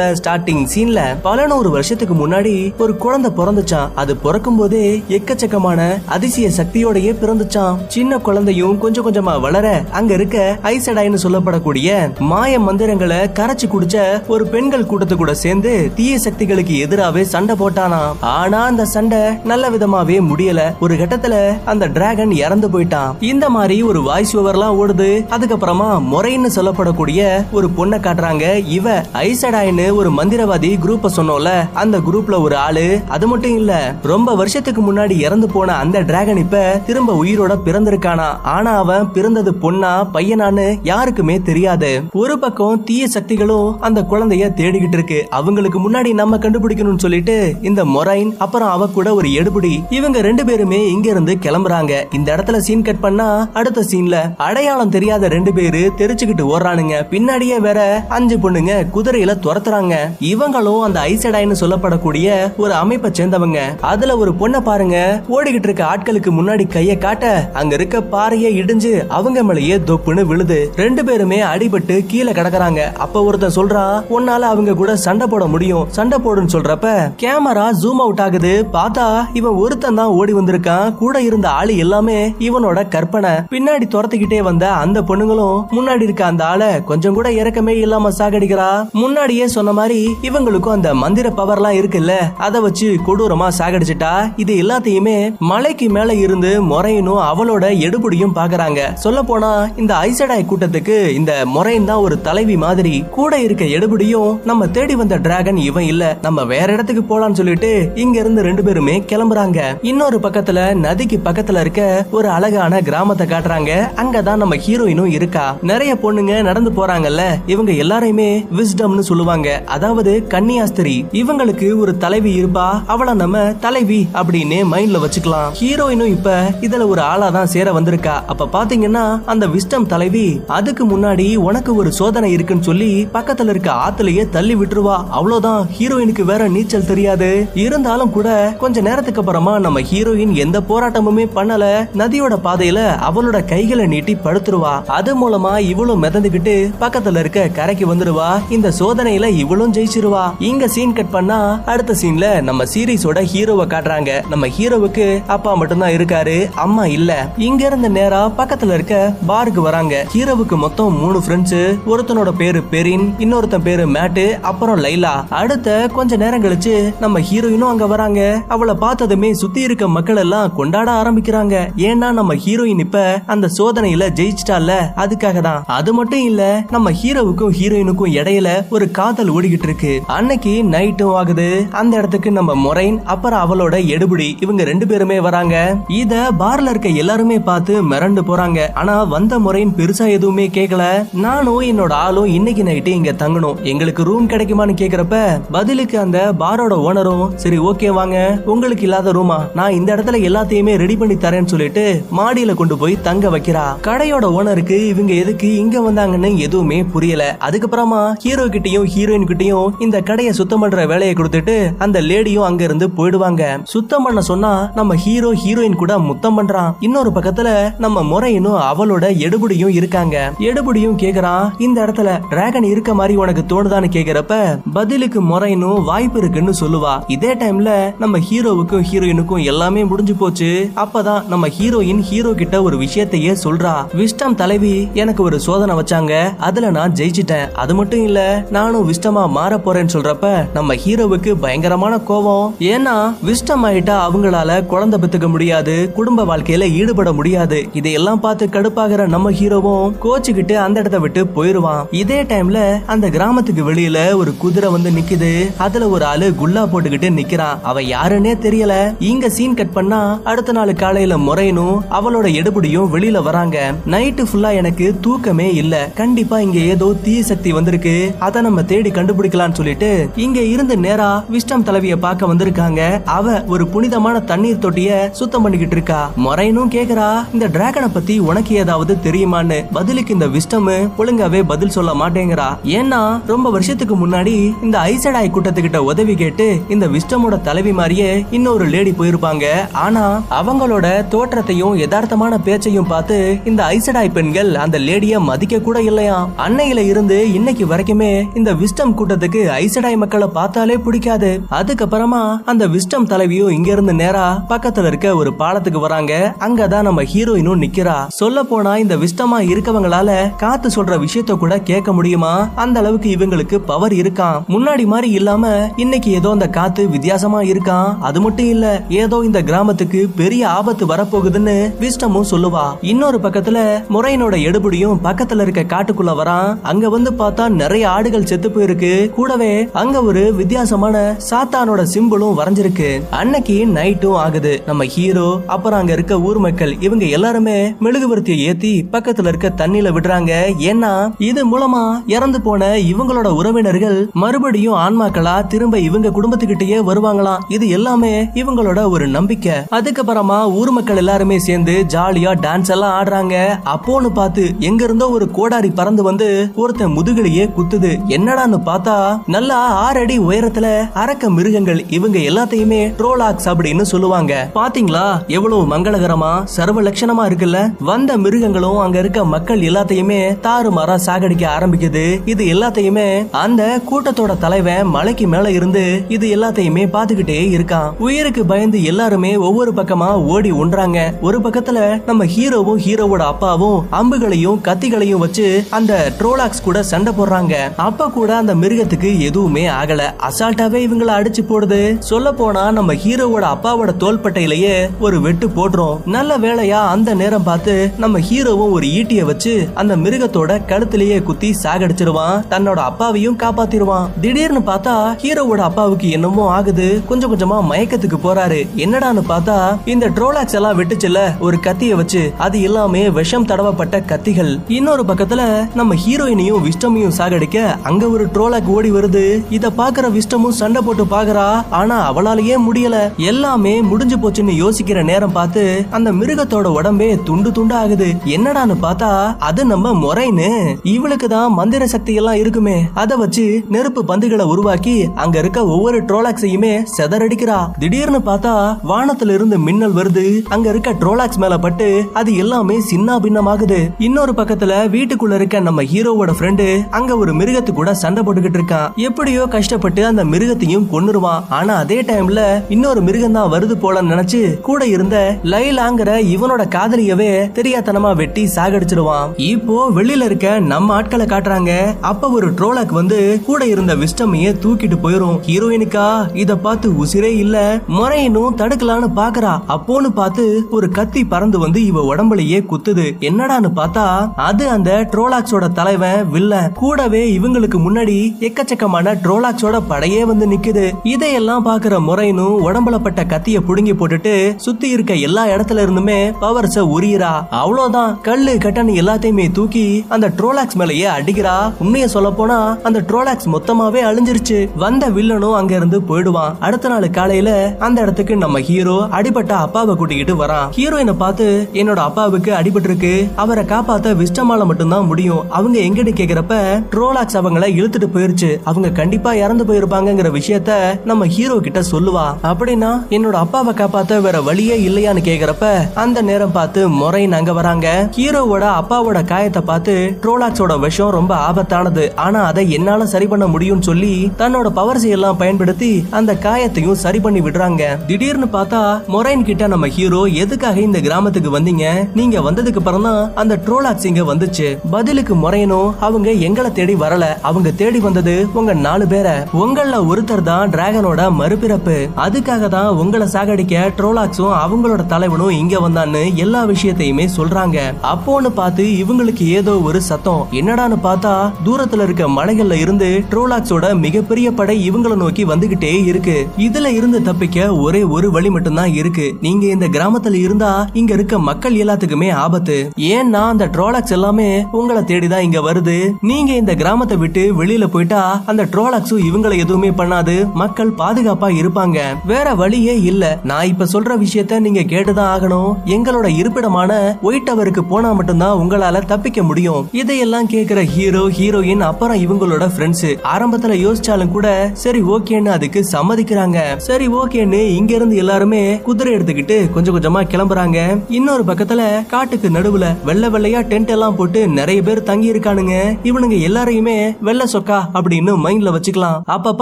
Starting சீன்ல பல நூறு வருஷத்துக்கு முன்னாடி ஒரு குழந்தை பிறந்துச்சான் அது பிறக்கும் போதே எக்கச்சக்கமான அதிசய சக்தியோடயே பிறந்துச்சான் சின்ன குழந்தையும் கொஞ்சம் கொஞ்சமா வளர அங்க இருக்க ஐசடாய்னு சொல்லப்படக்கூடிய மாய மந்திரங்களை கரைச்சு குடிச்ச ஒரு பெண்கள் கூட்டத்து கூட சேர்ந்து தீய சக்திகளுக்கு எதிராவே சண்டை போட்டானா ஆனா அந்த சண்டை நல்ல விதமாவே முடியல. ஒரு கட்டத்துல அந்த டிராகன் இறந்து போயிட்டான். இந்த மாதிரி ஒரு வாய்ஸ் ஓவர்லாம் ஓடுது. அதுக்கப்புறமா முறைன்னு சொல்லப்படக்கூடிய ஒரு பொண்ணை காட்டுறாங்க. இவ ஐசடாயின்னு ஒரு மந்திரவாதி குரூப்ப சொன்னோம்ல அந்த குரூப்ல ஒரு ஆளு. அது மட்டும் இல்ல ரொம்ப வருஷத்துக்கு முன்னாடி இறந்து போன அந்த டிராகன் இப்ப திரும்ப உயிரோட பிறந்திருக்கானா? ஆனா அவன் பிறந்தது பொண்ணா பையனான்னு யாருக்குமே தெரியாது. ஒரு பக்கம் தீய சக்திகளும் அந்த குழந்தைய தேடிக்கிட்டு இருக்கு. அவங்களுக்கு முன்னாடி நம்ம கண்டுபிடிக்கணும்னு சொல்லிட்டு இந்த மொரைன் அப்புறம் அவ கூட ஒரு எடுபடி. இவங்க ரெண்டு பேருமே இங்க இருந்து கிளம்புறாங்க. இந்த இடத்துல சீன் கட் பண்ணா அடுத்த சீன்ல அடையாளம் தெரியாத ரெண்டு பேரு தெரிச்சுக்கிட்டு ஓடுறானுங்க. பின்னாடியே வேற அஞ்சு பொண்ணுங்க குதிரையில துரத்துறாங்க இவங்களும் அந்த ஐசடாயின்னு சொல்லப்படக்கூடிய ஒரு அமைப்பை சேர்ந்தவங்க. அதுல ஒரு பொண்ணை பாருங்க. ஓடிக்கிட்டு இருக்க ஆட்களுக்கு முன்னாடி கைய காட்ட அங்க இருக்க பாறையை இடிஞ்சு அவங்க மேலேயே தொப்புன்னு விழுது. ரெண்டு பேருமே அடிபட்டு கீழே கிடக்குறாங்க. அப்ப ஒருத்தன் சொல்றான் உன்னால அவங்க கூட சண்டை போட முடியும். சண்டை போடுன்னு சொல்றப்ப கேமரா ஜூம் அவுட் ஆகுது. பார்த்தா இவன் ஒருத்தன் தான் ஓடி வந்திருக்கான். கூட இருந்த ஆளு எல்லாமே இவனோட கற்பனை. பின்னாடி துரத்துக்கிட்டே வந்த அந்த பொண்ணுங்களும் முன்னாடி இருக்க அந்த ஆளை கொஞ்சம் கூட இறக்கமே இல்லாம சாகடிக்கிறா. முன்னாடியே சொன்ன மாதிரி இவங்களுக்கும் அந்த மந்திர பவர்லாம் இருக்குல்ல? அதை வச்சு கொடூரமா சாகடிச்சிட்டா? இது எல்லாத்தையுமே மலைக்கு மேல இருந்து முறையனும் அவளோட எடுபடியும் பாக்குறாங்க. சொல்ல போனா இந்த ஐசடாய் கூட்டத்துக்கு இந்த முறையின் தான் ஒரு தலைவி மாதிரி கூட இருக்க எடுபடியும் நம்ம தேடி வந்த டிராகன் இவன் இல்ல. நம்ம வேற இடத்துக்கு போலான்னு சொல்லிட்டு இங்க இருந்து ரெண்டு பேருமே கிளம்புறாங்க. இன்னொரு பக்கத்துல நதிக்கு பக்கத்துல இருக்க ஒரு அழகான கிராமத்தை காட்டுறாங்க. அங்கதான் நம்ம ஹீரோயினும் இருக்கா. நிறைய பொண்ணுங்க நடந்து போறாங்கல்ல. இவங்க எல்லாரையுமே விஸ்டம்னு சொல்லுவாங்க. அதாவது கன்னியாஸ்திரி இவங்களுக்கு ஒரு தலைவி இருப்பா அவள நம்ம தலைவி அப்படின்னு மைண்ட்ல வச்சுக்கலாம். ஹீரோயினும் இப்ப இதுல ஒரு ஆளா தான் சேர வந்திருக்கா. அப்ப பாத்தீங்கன்னா அந்த விஸ்டம் தலைவி அதுக்கு முன்னாடி உனக்கு ஒரு சோதனை இருக்குன்னு சொல்லி பக்கத்துல இருக்க ஆத்துலயே தள்ளி விட்டுருவா. அவ்வளவுதான் ஹீரோயினுக்கு வேற நீச்சல் தெரியாது. இருந்தாலும் கூட கொஞ்ச நேரத்துக்கு அப்புறமா நம்ம ஹீரோயின் எந்த போராட்டமுமே பண்ணல. நதியோட பாதையில அவளோட கைகளை நீட்டி படுத்துருவா. அது மூலமா இவளும் மிதந்துகிட்டு பக்கத்துல இருக்க கரைக்கு வந்துருவா. இந்த சோதனையில இவளும் ஜெயிச்சிருவா. இங்க சீன் கட் பண்ணா அடுத்த சீன்ல நம்ம சீரீஸோட ஹீரோவை காட்டுறாங்க. நம்ம ஹீரோவுக்கு அப்பா மட்டும்தான் இருக்காரு அம்மா இல்ல. இங்க இருந்து நேரா பக்கத்துல இருக்க பாருக்கு வராங்க. ஹீரோவுக்கு மொத்தம் மூணு ஃப்ரெண்ட்ஸ் ஒருத்தனோட பேரு பெரின் இன்னொருத்தன் பேரு மேட்டு அப்புறம் லைலா. அடுத்த கொஞ்ச நேரம் கழிச்சு நம்ம ஹீரோயினும் அங்க வராங்க. அவளை பார்த்ததுமே சுத்தி இருக்க மக்கள் எல்லாம் கொண்டாட ஆரம்பிக்கிறாங்க. ஏன்னா நம்ம ஹீரோயின் இப்ப அந்த சோதனையில ஜெயிச்சிட்டால அதுக்காக தான் அது மட்டும் இல்ல நம்ம ஹீரோவுக்கும் ஹீரோயினுக்கும் இடையில ஒரு காதல் ஓடிக்கிட்டு இருக்கு. அன்னைக்கு நைட்டும் ஆகுது. அந்த இடத்துக்கு நம்ம மொரைன் அப்புறம் அவளோட எடுபடி இவங்க ரெண்டு பேருமே வராங்க. இத பார்ல இருக்க எல்லாருமே பார்த்து மிரண்டு போறாங்க. ஆனா வந்த முறையின் பெருசா எதுவுமே கேட்கல நானும் என்னோட ஆளும் இன்னைக்கு நைட்டு இங்க தங்கணும். எங்களுக்கு ரூம் கிடைக்குமான்னு கேக்குறப்ப பதிலுக்கு அந்த பாரோட ஓனரும் சரி ஓகே வாங்க. உங்களுக்கு இல்லாத ரூமா நான் இந்த இடத்துல எல்லாத்தையுமே ரெடி பண்ணி தரேன்னு சொல்லிட்டு மாடியில கொண்டு போய் தங்க வைக்கிறா. கடையோட ஓனருக்கு இவங்க எதுக்கு இங்க வந்தாங்கன்னு எதுவுமே புரியல. அதுக்கப்புறமா ஹீரோ கிட்டயும் ஹீரோயின் கிட்டயும் இந்த கடையை சுத்தம் பண்ற வேலையை கொடுத்துட்டு அந்த லேடியும் அங்க இருந்து போயிடுவாங்க. சுத்தம் பண்ண சொன்னா நம்ம ஹீரோ ஹீரோயின் கூட முத்தம் பண்றான். இன்னொரு பக்கத்துல நம்ம முறையினும் அவளோட எடுபடியும் இருக்காங்க. எடுபடியும் கேக்குறான் இந்த இடத்துல டிராகன் இருக்க மாதிரி உனக்கு தோணுதான்னு கேக்குறப்ப பதிலுக்கு முறையினும் வாய்ப்பு இருக்குன்னு சொல்லுவா. இதே டைம்ல நம்ம ஹீரோவுக்கும் ஹீரோயினுக்கும் எல்லாமே முடிஞ்சு போச்சு. அப்பதான் நம்ம ஹீரோயின் ஹீரோ கிட்ட ஒரு விஷயத்தையே சொல்றா. விஸ்டம் தலைவி எனக்கு ஒரு சோதனை வச்சாங்க. அதுல நான் ஜெயிச்சிட்டேன். அது மட்டும் இல்ல நானும் விஸ்டம் மாற போறேன்னு சொல்றப்ப நம்ம ஹீரோவுக்கு பயங்கரமான கோவம். ஏன்னா விஸ்டம் ஆயிட்டா அவங்களால குழந்தை பெத்துக்க முடியாது குடும்ப வாழ்க்கையில ஈடுபட முடியாது. இதையெல்லாம் பார்த்து கடுப்பாகிற நம்ம ஹீரோவும் கோச்சுக்கிட்டு அந்த இடத்த விட்டு போயிருவான். இதே டைம்ல அந்த கிராமத்துக்கு வெளியில ஒரு குதிரை வந்து நிக்குது. அதுல ஒரு ஆளு குல்லா போட்டுக்கிட்டு நிக்கிறான். அவ யாருன்னே தெரியல. இங்க சீன் கட் பண்ணா அடுத்த நாள் காலையில முறையனும் அவளோட எடுபடியும் வெளியில வராங்க. நைட்டு ஃபுல்லா எனக்கு தூக்கமே இல்ல. கண்டிப்பா இங்க ஏதோ தீ சக்தி வந்திருக்கு. அத நம்ம தேடி கண்டுபிடிக்கலாம்னு சொல்லிட்டு இங்க இருந்து நேரா விஸ்டம் தலைவிய பார்க்க வந்திருக்காங்க. அவ ஒரு புனிதமான தண்ணீர் தொட்டிய சுத்தம் பண்ணிக்கிட்டு இருக்கா. மொரைனும் கேக்குறா இந்த டிராகனை பத்தி உனக்கு ஏதாவது தெரியுமான்னு? பதிலுக்கு இந்த விஸ்டம் ஒழுங்காவே பதில் சொல்ல மாட்டேங்கிறா. ஏன்னா ரொம்ப வருஷத்துக்கு முன்னாடி இந்த ஐசடாய் கூட்டத்துக்கிட்ட உதவி கேட்டு இந்த விஸ்டமோட தலைவி மாதிரியே இன்னொரு லேடி போயிருப்பாங்க. ஆனா அவங்களோட தோற்றத்தையும் யதார்த்தமான பேச்சையும் பார்த்து இந்த ஐசடாய் பெண்கள் அந்த லேடிய மதிக்க கூட இல்லையா அன்னையில இருந்து இன்னைக்கு வரைக்குமே இந்த விஸ்டம் விஸ்டம் கூட்டத்துக்கு ஐசடாய் மக்களை பார்த்தாலே பிடிக்காது. அதுக்கப்புறமா அந்த விஸ்டம் தலைவியும் இங்க இருந்து நேரா பக்கத்துல இருக்க ஒரு பாலத்துக்கு வராங்க. அங்கதான் நம்ம ஹீரோயினும் நிக்கிறா. சொல்ல போனா இந்த விஸ்டமா இருக்கவங்களால காத்து சொல்ற விஷயத்த கூட கேட்க முடியுமா? அந்த அளவுக்கு இவங்களுக்கு பவர் இருக்கான் முன்னாடி மாதிரி இல்லாம இன்னைக்கு ஏதோ அந்த காத்து வித்தியாசமா இருக்கான் அது மட்டும் இல்ல ஏதோ இந்த கிராமத்துக்கு பெரிய ஆபத்து வரப்போகுதுன்னு விஸ்டமும் சொல்லுவா. இன்னொரு பக்கத்துல முறையனோட எடுபடியும் பக்கத்துல இருக்க காட்டுக்குள்ள வரான். அங்க வந்து பார்த்தா நிறைய ஆடுகள் செத்து போயிருக்கு. கூடவே அங்க ஒரு வித்தியாசமான சாத்தானோட சிம்பிளும் வரைஞ்சிருக்கு. அன்னைக்கு நைட்டும் ஆகுது. நம்ம ஹீரோ அப்புறம் அங்க இருக்க ஊர் மக்கள் இவங்க எல்லாருமே மெழுகுவர்த்தியை ஏத்தி பக்கத்துல இருக்க தண்ணியில விடுறாங்க. ஏன்னா இது மூலமா இறந்து போன இவங்களோட உறவினர்கள் மறுபடியும் ஆன்மாக்களா திரும்ப இவங்க குடும்பத்துக்கிட்டயே வருவாங்களாம். இது எல்லாமே இவங்களோட ஒரு நம்பிக்கை. அதுக்கப்புறமா ஊர் மக்கள் எல்லாருமே சேர்ந்து ஜாலியா டான்ஸ் எல்லாம் ஆடுறாங்க. அப்போன்னு பார்த்து எங்க இருந்தோ ஒரு கோடாரி பறந்து வந்து ஒருத்தன் முதுகிலேயே குத்துது. என்னடான்னு பார்த்தா நல்லா ஆறு அடி உயரத்துல அரக்க மிருகங்கள் இவங்க எல்லாத்தையுமே ட்ரோலாக்ஸ் அப்படின்னு சொல்லுவாங்க. பாத்தீங்களா? எவ்வளவு மங்களகரமா சர்வ லட்சணமா இருக்குல்ல? வந்த மிருகங்களும் அங்க இருக்க மக்கள் எல்லாத்தையுமே தாறுமாறா சாகடிக்க ஆரம்பிக்குது. இது எல்லாத்தையுமே அந்த கூட்டத்தோட தலைவன் மலைக்கு மேல இருந்து இது எல்லாத்தையுமே பாத்துக்கிட்டே இருக்கான். உயிருக்கு பயந்து எல்லாருமே ஒவ்வொரு பக்கமா ஓடி ஒன்றாங்க. ஒரு பக்கத்துல நம்ம ஹீரோவும் ஹீரோவோட அப்பாவும் அம்புகளையும் கத்திகளையும் வச்சு அந்த ட்ரோலாக்ஸ் கூட சண்டை போடுறாங்க. அப்ப கூட அந்த மிருகத்துக்கு எதுவுமே ஆகல. அசால்ட்டாவே இவங்கள அடிச்சு போடுது. சொல்ல போனா நம்ம ஹீரோவோட அப்பாவோட தோள்பட்டையிலேயே ஒரு வெட்டு போடுறோம். நல்ல வேளையா அந்த நேரம் பார்த்து நம்ம ஹீரோவும் ஒரு ஈட்டிய வச்சு அந்த மிருகத்தோட கழுத்திலேயே குத்தி சாகடிச்சிருவான். தன்னோட அப்பாவையும் காப்பாத்திருவான். திடீர்னு பார்த்தா ஹீரோவோட அப்பாவுக்கு என்னமோ ஆகுது. கொஞ்சம் கொஞ்சமா மயக்கத்துக்கு போறாரு. என்னடான்னு பார்த்தா இந்த ட்ரோலாக்ஸ் எல்லாம் வெட்டுச்சுல ஒரு கத்திய வச்சு. அது எல்லாமே விஷம் தடவப்பட்ட கத்திகள். இன்னொரு பக்கத்துல நம்ம ஹீரோயினையும் விஷ்டமையும் சாகடிக்க அங்க ஒரு ட்ரோலாக் ஓடி வருது. இத பாக்குற விஷ்டமும் சண்டை போட்டு பாக்குறா. ஆனா அவளாலேயே முடியல. எல்லாமே முடிஞ்சு போச்சுன்னு யோசிக்கிற நேரம் பார்த்து அந்த மிருகத்தோட உடம்பே துண்டு துண்டு ஆகுது. என்னடான்னு பார்த்தா அது நம்ம முறைன்னு இவளுக்கு தான் மந்திர சக்தி எல்லாம் இருக்குமே. அத வச்சு நெருப்பு பந்துகளை உருவாக்கி அங்க இருக்க ஒவ்வொரு ட்ரோலாக்ஸையுமே செதறடிக்கிறா. திடீர்னு பார்த்தா வானத்துல இருந்து மின்னல் வருது. அங்க இருக்க ட்ரோலாக்ஸ் மேல பட்டு அது எல்லாமே சின்ன பின்னமாகுது. இன்னொரு பக்கத்துல வீட்டுக்குள்ள இருக்க நம்ம ஹீரோவோட ஃப்ரெண்டு அங்க ஒரு மிருகத்து கூட சண்டை போட்டுக்கிட்டு இருக்கான் எப்படியோ கஷ்டப்பட்டு அந்த மிருகத்தையும் கொன்னுருவான் ஆனா அதே டைம்ல இன்னொரு மிருகம் தான் வருது போல நினைச்சு கூட இருந்த லைலாங்கிற இவனோட காதலியவே தெரியாத்தனமா வெட்டி சாகடிச்சிருவான். இப்போ வெளியில இருக்க நம்ம ஆட்களை காட்டுறாங்க. அப்ப ஒரு ட்ரோலாக் வந்து கூட இருந்த விஸ்டமையே தூக்கிட்டு போயிரும். ஹீரோயினுக்கா இத பார்த்து உசிரே இல்ல முறையினும் தடுக்கலான்னு பாக்குறா. அப்போன்னு பார்த்து ஒரு கத்தி பறந்து வந்து இவ உடம்புலயே குத்துது. என்னடான்னு பார்த்தா அது அந்த ட்ரோலாக்ஸோட தலைவன் வில்ல கூடவே இவங்களுக்கு முன்னாடி எக்கச்சக்கமான ட்ரோலாக்ஸோட படையே வந்து நிக்குது. இதையெல்லாம் பாக்குற முறையனும் உடம்புல பட்ட கத்திய புடுங்கி போட்டுட்டு சுத்தி இருக்க எல்லா இடத்துல இருந்துமே பவர்ஸ உரியரா அவ்வளவுதான் கல்லு கட்டணி எல்லாத்தையுமே தூக்கி அந்த ட்ரோலாக்ஸ் மேலயே அடிக்கிறா. உண்மைய சொல்ல போனா அந்த ட்ரோலாக்ஸ் மொத்தமாவே அழிஞ்சிருச்சு. வந்த வில்லனும் அங்க இருந்து போயிடுவான். அடுத்த நாள் காலையில அந்த இடத்துக்கு நம்ம ஹீரோ அடிபட்ட அப்பாவை கூட்டிக்கிட்டு வரான். ஹீரோயினை பார்த்து என்னோட அப்பாவுக்கு அடிபட்டிருக்கு. அவரை காப்பாத்த விஷ்டமால மட்டும்தான் முடியும். அவங்க எங்கன்னு கேக்குறப்ப ட்ரோலாக்ஸ் அவங்கள இழுத்துட்டு போயிருச்சு. அவங்க கண்டிப்பா இறந்து போயிருப்பாங்கிற விஷயத்த நம்ம ஹீரோ கிட்ட சொல்லுவா. அப்படின்னா என்னோட அப்பாவை காப்பாத்த வேற வழியே இல்லையான்னு கேக்குறப்ப அந்த நேரம் பார்த்து முறைன்னு அங்க வராங்க. ஹீரோவோட அப்பாவோட காயத்தை பார்த்து ட்ரோலாக்ஸோட விஷம் ரொம்ப ஆபத்தானது. ஆனா அதை என்னால சரி பண்ண முடியும்னு சொல்லி தன்னோட பவர்ஸ் எல்லாம் பயன்படுத்தி அந்த காயத்தையும் சரி பண்ணி விடுறாங்க. திடீர்னு பார்த்தா மொரைன் கிட்ட நம்ம ஹீரோ எதுக்காக இந்த கிராமத்துக்கு வந்தீங்க? நீங்க வந்ததுக்கு அப்புறம் தான் அந்த ட்ரோலாக்ஸ் இங்க வந்துச்சு. பதிலுக்கு முறையனும் அவங்க எங்களை தேடி வரல. அவங்க தேடி வந்தது. உங்க நாலு பேரை. உங்கள ஒருத்தர் தான் டிராகனோட மறுபிறப்பு. அதுக்காக தான் உங்களை சாகடிக்க ட்ரோலாக்ஸும் அவங்களோட தலைவனும் இங்க வந்தான்னு எல்லா விஷயத்தையுமே சொல்றாங்க. அப்போன்னு பார்த்து இவங்களுக்கு ஏதோ ஒரு சத்தம். என்னடான்னு பார்த்தா தூரத்துல இருக்க மலைகள்ல இருந்து ட்ரோலாக்ஸோட மிகப்பெரிய படை இவங்கள நோக்கி வந்துகிட்டே இருக்கு. இதுல இருந்து தப்பிக்க ஒரே ஒரு வழி மட்டும்தான் இருக்கு. நீங்க இந்த கிராமத்துல இருந்தா இங்க இருக்க மக்கள் எல்லாத்துக்குமே ஆபத்து. ஏன்னா அந்த ட்ரோலாக்ஸ் எல்லாமே உங்களை தேடிதான் இங்க வருது. நீங்க இந்த கிராமத்தை விட்டு வெளியில போயிட்டா அந்த ட்ரோலாக்ஸும் இவங்களை எதுவுமே பண்ணாது. மக்கள் பாதுகாப்பா இருப்பாங்க. வேற வழியே இல்ல. நான் இப்ப சொல்ற விஷயத்த நீங்க கேட்டுதான் ஆகணும். எங்களோட இருப்பிடமான ஒயிட் டவருக்கு போனா மட்டும்தான் உங்களால தப்பிக்க முடியும். இதையெல்லாம் கேக்குற ஹீரோ ஹீரோயின் அப்புறம் இவங்களோட ஃப்ரெண்ட்ஸ் ஆரம்பத்துல யோசிச்சாலும் கூட சரி ஓகேன்னு அதுக்கு சம்மதிக்கிறாங்க. சரி ஓகேன்னு இங்க இருந்து எல்லாருமே குதிரை எடுத்துக்கிட்டு கொஞ்சம் கொஞ்சமா கிளம்புறாங்க. இன்னொரு பக்கத்துல காட்டுக்கு நடுவுல வெள்ளை வெள்ளையா டென்ட் எல்லாம் போட்டு நிறைய பேர் தங்கி இருக்கானுங்க இவனுங்க எல்லாரையுமே வெள்ள சொக்க இருக்கா அப்படின்னு மைண்ட்ல வச்சுக்கலாம். அப்ப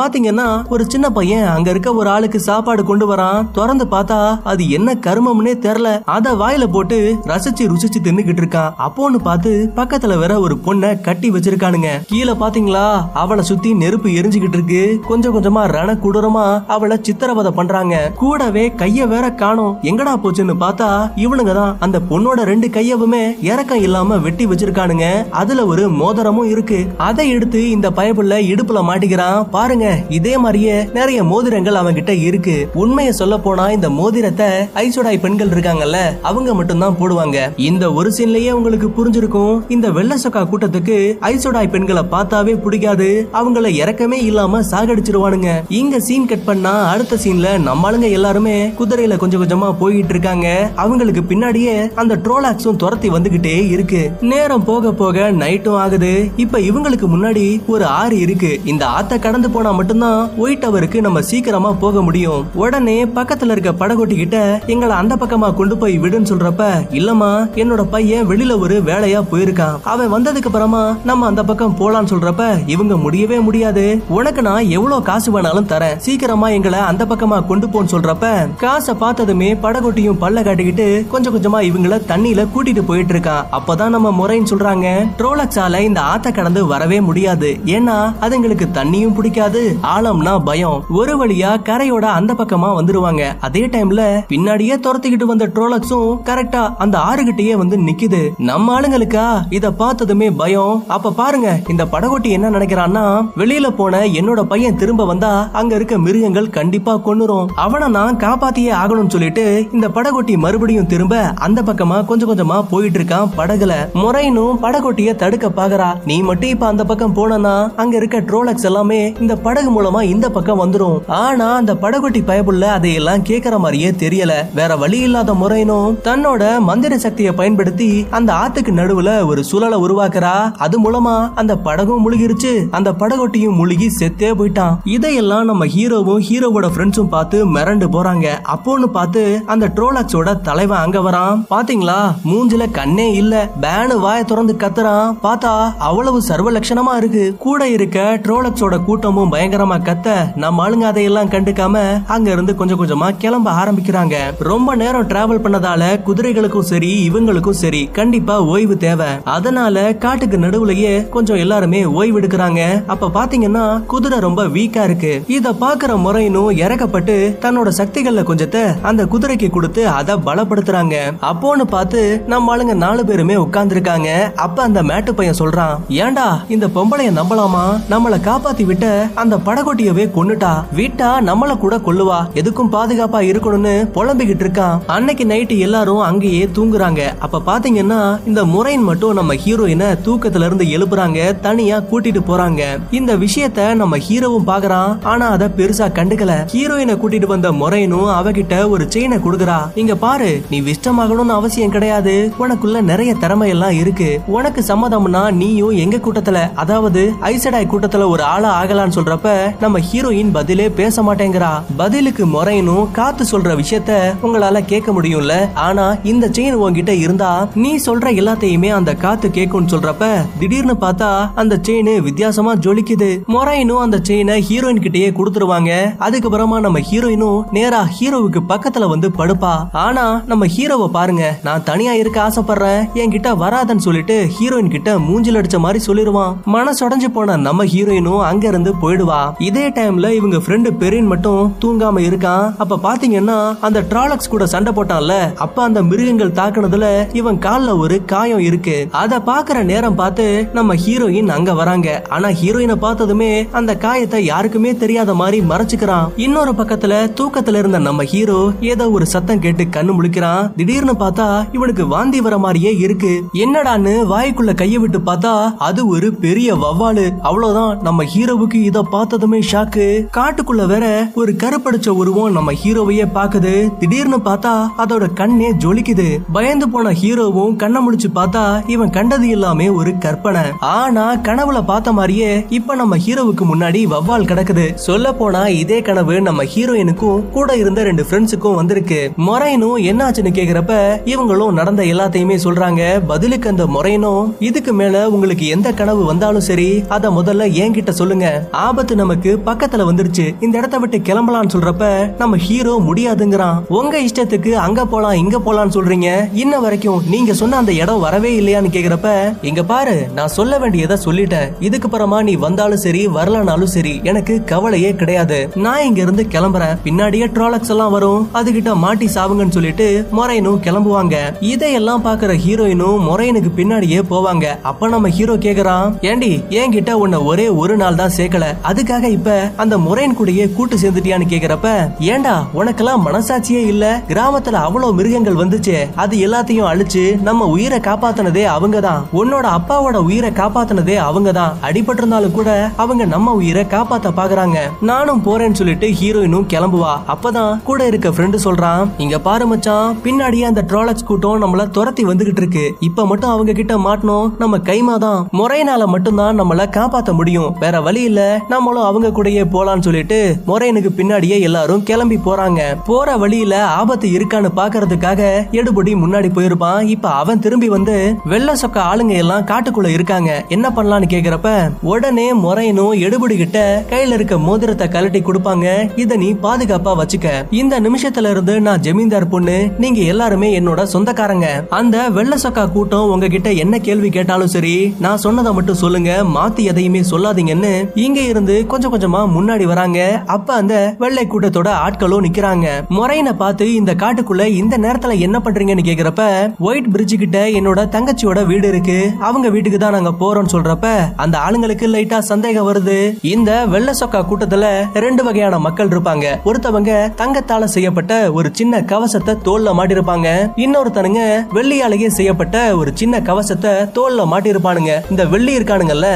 பாத்தீங்கன்னா ஒரு சின்ன பையன் அங்க இருக்க ஒரு ஆளுக்கு சாப்பாடு கொண்டு வரான். திறந்து பார்த்தா அது என்ன கருமம்னே தெரியல அத வாயில போட்டு ரசிச்சு ருசிச்சு தின்னுகிட்டு இருக்கான். அப்போன்னு பார்த்து பக்கத்துல வேற ஒரு பொண்ணை கட்டி வச்சிருக்கானுங்க. கீழே பாத்தீங்களா அவளை சுத்தி நெருப்பு எரிஞ்சுகிட்டு இருக்கு. கொஞ்சம் கொஞ்சமா ரண குடூரமா அவளை சித்திரவதை பண்றாங்க. கூடவே கைய வேற காணும். எங்கடா போச்சுன்னு பார்த்தா இவனுங்க தான் அந்த பொண்ணோட ரெண்டு கையவுமே இறக்கம் இல்லாம வெட்டி வச்சிருக்கானுங்க. அதுல ஒரு மோதிரமும் இருக்கு. அதை எடுத்து இந்த பயப்புள்ள இடுப்புல மாட்டிக்கிறான். பாருங்க இதே மாதிரியே நிறைய மோதிரங்கள் அவன் கிட்ட இருக்கு. உண்மையை சொல்ல போனா இந்த மோதிரத்தை ஐசோடாய் பெண்கள் இருக்காங்கல்ல அவங்க மட்டும் தான் போடுவாங்க. இந்த ஒரு சீன்லயே உங்களுக்கு புரிஞ்சிருக்கும். இந்த வெள்ள சொக்கா கூட்டத்துக்கு ஐசோடாய் பெண்களை பார்த்தாவே பிடிக்காது. அவங்கள இறக்கமே இல்லாம சாகடிச்சிருவானுங்க. இங்க சீன் கட் பண்ணா அடுத்த சீன்ல நம்ம ஆளுங்க எல்லாருமே குதிரையில கொஞ்சம் கொஞ்சமா போயிட்டு இருக்காங்க. அவங்களுக்கு பின்னாடியே அந்த ட்ரோலாக்ஸும் துரத்தி வந்துகிட்டே இருக்கு. நேரம் போக போக நைட்டும் ஆகுது. இப்ப இவங்களுக்கு முன்னாடி ஒரு ஆறு இருக்கு. இந்த ஆத்த கடந்து போனா மட்டும்தான் ஒயிட் டவருக்கு நம்ம சீக்கிரமா போக முடியும். உடனே பக்கத்துல இருக்க படகோட்டி கிட்ட எங்களை அந்த பக்கமா கொண்டு போய் விடுன்னு சொல்றப்ப இல்லம்மா என்னோட பையன் வெளியில ஒரு வேலையா போயிருக்கான். அவன் வந்ததுக்கு அப்புறமா நம்ம அந்த பக்கம் போலான்னு சொல்றப்ப இவங்க முடியவே முடியாது. உனக்கு நான் எவ்வளவு காசு வேணாலும் தரேன். சீக்கிரமா எங்களை அந்த பக்கமா கொண்டு போன்னு சொல்றப்ப காசை பார்த்ததுமே படகோட்டியும் பல்ல காட்டிக்கிட்டு கொஞ்சம் கொஞ்சமா இவங்கள தண்ணியில கூட்டிட்டு போயிட்டு இருக்கான் அப்பதான் நம்ம முறைன்னு சொல்றாங்க. ட்ரோலக்ஸால இந்த ஆத்த கடந்து வரவே முடியாது. ஏன்னா அதுங்களுக்கு தண்ணியும் பிடிக்காது ஆழம்னா பயம். ஒரு வழியா கரையோட அந்த பக்கமா வந்துருவாங்க. அதே டைம்ல பின்னாடியே துரத்திக்கிட்டு வந்த ட்ரோலக்ஸும் கரெக்டா அந்த ஆறுகிட்டயே வந்து நிக்குது. நம்ம ஆளுங்களுக்கா? இத பார்த்ததுமே பயம். அப்ப பாருங்க இந்த படகோட்டி என்ன நினைக்கிறான்னா வெளியில போன என்னோட பையன் திரும்ப வந்தா அங்க இருக்க மிருகங்கள் கண்டிப்பா கொன்னுரும். அவனை நான் காப்பாத்தியே ஆகணும்னு சொல்லிட்டு இந்த படகோட்டி மறுபடியும் திரும்ப அந்த பக்கமா கொஞ்சம் கொஞ்சமா போயிட்டு இருக்கான் படகுல. முறைனும் படகோட்டிய தடுக்க பாக்குறா. நீ மட்டும் இப்ப அந்த பக்கம் போனா அங்க இருக்க ட்ரோலக்ஸ் எல்லாமே இந்த படகு மூலமா இந்த பக்கம் வந்துடும் ஆனா அந்த படகுட்டி பயபுள்ள அதையெல்லாம் கேக்குற மாதிரியே தெரியல. வேற வழி இல்லாத முறையினும் தன்னோட மந்திர சக்தியை பயன்படுத்தி அந்த ஆத்துக்கு நடுவுல ஒரு சுழலை உருவாக்குறா. அது மூலமா அந்த படகும் முழுகிருச்சு. அந்த படகொட்டியும் முழுகி செத்தே போயிட்டான். இதையெல்லாம் நம்ம ஹீரோவும் ஹீரோவோட ஃப்ரெண்ட்ஸும் பார்த்து மிரண்டு போறாங்க. அப்போன்னு பார்த்து அந்த ட்ரோலாக்ஸோட தலைவன் அங்க வரான். பாத்தீங்களா? மூஞ்சில கண்ணே இல்ல. பேனு வாய திறந்து கத்துறான். பார்த்தா அவ்வளவு சர்வ லட்சணமா இருக்கு. கூட இருக்க ட்ரோலக்ஸோட கூட்டமும் பயங்கரமா கத்த நம்ம ஆளுங்க அதையெல்லாம் கண்டுக்காம அங்க இருந்து கொஞ்சம் கொஞ்சமா கிளம்ப ஆரம்பிக்கிறாங்க. ரொம்ப நேரம் டிராவல் பண்ணதால குதிரைகளுக்கும் சரி இவங்களுக்கும் சரி கண்டிப்பா ஓய்வு தேவை. அதனால காட்டுக்கு நடுவுலயே கொஞ்சம் எல்லாருமே ஓய்வு எடுக்கிறாங்க. அப்ப பாத்தீங்கன்னா குதிரை ரொம்ப வீக்கா இருக்கு. இத பாக்குற முறையினும் இறக்கப்பட்டு தன்னோட சக்திகள்ல கொஞ்சத்தை அந்த குதிரைக்கு கொடுத்து அதை பலப்படுத்துறாங்க. அப்போன்னு பார்த்து நம்ம ஆளுங்க நாலு பேருமே உட்கார்ந்துருக்காங்க. அப்ப அந்த மேட்டு பையன் சொல்றான் ஏன்டா இந்த பொம்பளைய நம்பலாம்? நம்மள காப்பாத்தி விட்ட அந்த படகோட்டியவே கொன்னுட்டா. விட்டா நம்மள கூட கொல்லுவா. எதுக்கும் பாதுகாப்பா இருக்கணும்னு புலம்பிக்கிட்டு இருக்கான். அன்னைக்கு நைட்டு எல்லாரும் அங்கேயே தூங்குறாங்க. அப்ப பாத்தீங்கன்னா இந்த முறையின் மட்டும் நம்ம ஹீரோயினை தூக்கத்துல இருந்து எழுப்புறாங்க தனியா கூட்டிட்டு போறாங்க. இந்த விஷயத்த நம்ம ஹீரோவும் பாக்குறான். ஆனா அத பெருசா கண்டுக்கல. ஹீரோயினை கூட்டிட்டு வந்த முறையனும் அவகிட்ட ஒரு செயினை கொடுக்குறா. இங்க பாரு நீ விஷ்டமாகணும்னு அவசியம் கிடையாது. உனக்குள்ள நிறைய திறமை எல்லாம் இருக்கு. உனக்கு சம்மதம்னா நீயும் எங்க கூட்டத்துல அதாவது ஐசடாய் கூட்டத்துல ஒரு ஆளா ஆகலான்னு சொல்றப்ப நம்ம ஹீரோயின் பதிலே பேச மாட்டேங்கிறா. பதிலுக்கு முறையனும் காத்து சொல்ற விஷயத்த உங்களால கேட்க முடியும்ல. ஆனா இந்த செயின் உன்கிட்ட இருந்தா நீ சொல்ற எல்லாத்தையுமே அந்த காத்து கேட்கும்னு சொல்றப்ப திடீர்னு பார்த்தா அந்த செயின் வித்தியாசமா ஜொலிக்குது. மொரைனும் அந்த செயினை ஹீரோயின் கிட்டயே கொடுத்துருவாங்க. அதுக்கப்புறமா நம்ம ஹீரோயினும் நேரா ஹீரோவுக்கு பக்கத்துல வந்து படுப்பா. ஆனா நம்ம ஹீரோவை பாருங்க நான் தனியா இருக்க ஆசைப்படுறேன் என்கிட்ட வராதன்னு சொல்லிட்டு ஹீரோயின் கிட்ட மூஞ்சில் அடிச்ச மாதிரி சொல்லிருவான். மனசுடைஞ்சு போன நம்ம ஹீரோயினும் அங்க இருந்து போயிடுவா. இதே டைம்ல இவங்க ஃப்ரெண்டு பெரியன் மட்டும் தூங்காம இருக்கான். அப்ப பாத்தீங்கன்னா அந்த ட்ராலக்ஸ் கூட சண்டை போட்டான்ல. அப்ப அந்த மிருகங்கள் தாக்குனதுல இவன் கால்ல ஒரு காயம் இருக்கு. அத பாக்குற நேரம் பார்த்து நம்ம ஹீரோயின் அங்க வராங்க. ஆனா ஹீரோயினை பார்த்ததுமே அந்த காயத்தை யாருக்குமே தெரியாத மாதிரி மறைச்சுக்கிறான். இன்னொரு பக்கத்துல தூக்கத்துல இருந்த நம்ம ஹீரோ ஏதோ ஒரு சத்தம் கேட்டு கண்ணு முழிக்கிறான். திடீர்னு பார்த்தா இவனுக்கு வாந்தி வர மாதிரியே இருக்கு. என்னடான்னு வாய்க்குள்ள கைய விட்டு பார்த்தா அது ஒரு பெரிய வவ்வாலு அவ்வளவுதான். நம்ம ஹீரோவுக்கு இத பார்த்ததுமே ஷாக்கு காட்டுக்குள்ள வேற ஒரு கருப்படிச்ச உருவம் நம்ம ஹீரோவையே பாக்குது திடீர்னு பார்த்தா அதோட கண்ணே ஜொலிக்குது. பயந்து போன ஹீரோவும் கண்ணை முடிச்சு பார்த்தா இவன் கண்டது எல்லாமே ஒரு கற்பனை. ஆனா கனவுல பார்த்த மாதிரியே இப்ப நம்ம ஹீரோவுக்கு முன்னாடி வவ்வால் கிடக்குது. சொல்ல போனா இதே கனவு நம்ம ஹீரோயினுக்கும் கூட இருந்த ரெண்டு ஃப்ரெண்ட்ஸுக்கும் வந்திருக்கு. மொரைனும் என்னாச்சுன்னு கேக்குறப்ப இவங்களும் நடந்த எல்லாத்தையுமே சொல்றாங்க. பதிலுக்கு அந்த மொரைனும் இதுக்கு மேல உங்களுக்கு எந்த கனவு வந்தாலும் சரி அத முதல்ல என்கிட்ட சொல்லுங்க. ஆபத்து நமக்கு பக்கத்துல வந்துருச்சு. இந்த இடத்த விட்டு கிளம்பலாம்னு சொல்றப்ப நம்ம ஹீரோ முடியாதுங்கிறான். உங்க இஷ்டத்துக்கு அங்க போலாம் இங்க போலாம்னு சொல்றீங்க. இன்ன வரைக்கும் நீங்க சொன்ன அந்த இடம் வரவே இல்லையான்னு கேக்குறப்ப இங்க பாரு நான் சொல்ல வேண்டியதை சொல்லிட்டேன். இதுக்கு அப்புறமா நீ வந்தாலும் சரி வரலனாலும் சரி எனக்கு கவலையே கிடையாது. நான் இங்க இருந்து கிளம்புறேன். பின்னாடியே ட்ராலக்ஸ் எல்லாம் வரும். அதுகிட்ட மாட்டி சாவுங்கன்னு சொல்லிட்டு மொரைனும் கிளம்புவாங்க. இதையெல்லாம் பாக்குற ஹீரோயினும் மொரைனுக்கு பின்னாடியே போவாங்க. அப்ப நம்ம ஹீரோ கேக்குறான் ஏண்டி என்கிட்ட உன்னை ஒரே ஒரு நாள் தான் சேர்க்கல. அதுக்காக இப்ப அந்த முறையின் கூடயே கூட்டு சேர்ந்துட்டியான்னு கேக்குறப்ப ஏண்டா உனக்கெல்லாம் மனசாட்சியே இல்ல? கிராமத்துல அவ்வளவு மிருகங்கள் வந்துச்சு. அது எல்லாத்தையும் அழிச்சு நம்ம உயிரை காப்பாத்தினதே அவங்கதான். உன்னோட அப்பாவோட உயிரை காப்பாத்தினதே அவங்கதான். அடிபட்டிருந்தாலும் கூட அவங்க நம்ம உயிரை காப்பாத்த பாக்குறாங்க. நானும் போறேன்னு சொல்லிட்டு ஹீரோயினும் கிளம்புவா. அப்பதான் கூட இருக்க ஃப்ரெண்டு சொல்றான் இங்க பாரு மச்சான் பின்னாடியே அந்த ட்ராலக்ஸ் கூட்டம் நம்மள துரத்தி வந்துகிட்டு இருக்கு. இப்ப மட்டும் அவங்க கிட்ட மாட்டணும். நம்ம கைமா தான் முறையினால மட்டும்தான் நம்மள காப்பாத்த முடியும். வேற வழி இல்ல. நம்மளும் அவங்க கூடயே போலான்னு சொல்லிட்டு மொரேனுக்கு பின்னாடியே எல்லாரும் கிளம்பி போறாங்க. போற வழியில ஆபத்து இருக்கான்னு பாக்குறதுக்காக எடுபடி முன்னாடி போயிருப்பான். இப்ப அவன் திரும்பி வந்து வெள்ள சொக்க ஆளுங்க எல்லாம் காட்டுக்குள்ள இருக்காங்க. என்ன பண்ணலாம்னு கேக்குறப்ப உடனே முறையனும் எடுபடி கிட்ட கையில இருக்க மோதிரத்தை கலட்டி கொடுப்பாங்க. இத நீ பாதுகாப்பா வச்சுக்க. இந்த நிமிஷத்துல இருந்து நான் ஜமீன்தார் பொண்ணு. நீங்க எல்லாருமே என்னோட சொந்தக்காரங்க. அந்த வெள்ள சொக்கா கூட்டம் உங்ககிட்ட என்ன கேள்வி கேட்டாலும் சரி நான் சொன்னதை மட்டும் சொல்லுங்க. மாத்தி எதையுமே சொல்லாதீங்கன்னு இங்க இருந்து கொஞ்சம் கொஞ்சமா முன்னாடி வராங்க. அப்ப அந்த வெள்ளை கூட்டத்தோட ஆட்களும் நிக்கிறாங்க. முறையின பார்த்து இந்த காட்டுக்குள்ள இந்த நேரத்துல என்ன பண்றீங்கன்னு கேக்குறப்ப ஒயிட் பிரிட்ஜ் கிட்ட என்னோட தங்கச்சியோட வீடு இருக்கு. அவங்க வீட்டுக்கு தான் நாங்க போறோம்னு சொல்றப்ப அந்த ஆளுங்களுக்கு லைட்டா சந்தேகம் வருது. இந்த வெள்ள சொக்கா கூட்டத்துல ரெண்டு வகையான மக்கள் இருப்பாங்க. ஒருத்தவங்க தங்கத்தால செய்யப்பட்ட ஒரு சின்ன கவசத்தை தோல்ல மாட்டிருப்பாங்க. இன்னொருத்தனுங்க வெள்ளியாலேயே செய்யப்பட்ட ஒரு சின்ன கவசத்தை தோல்ல மாட்டிருப்பானுங்க. இந்த வெள்ளி இருக்கானுங்கல்ல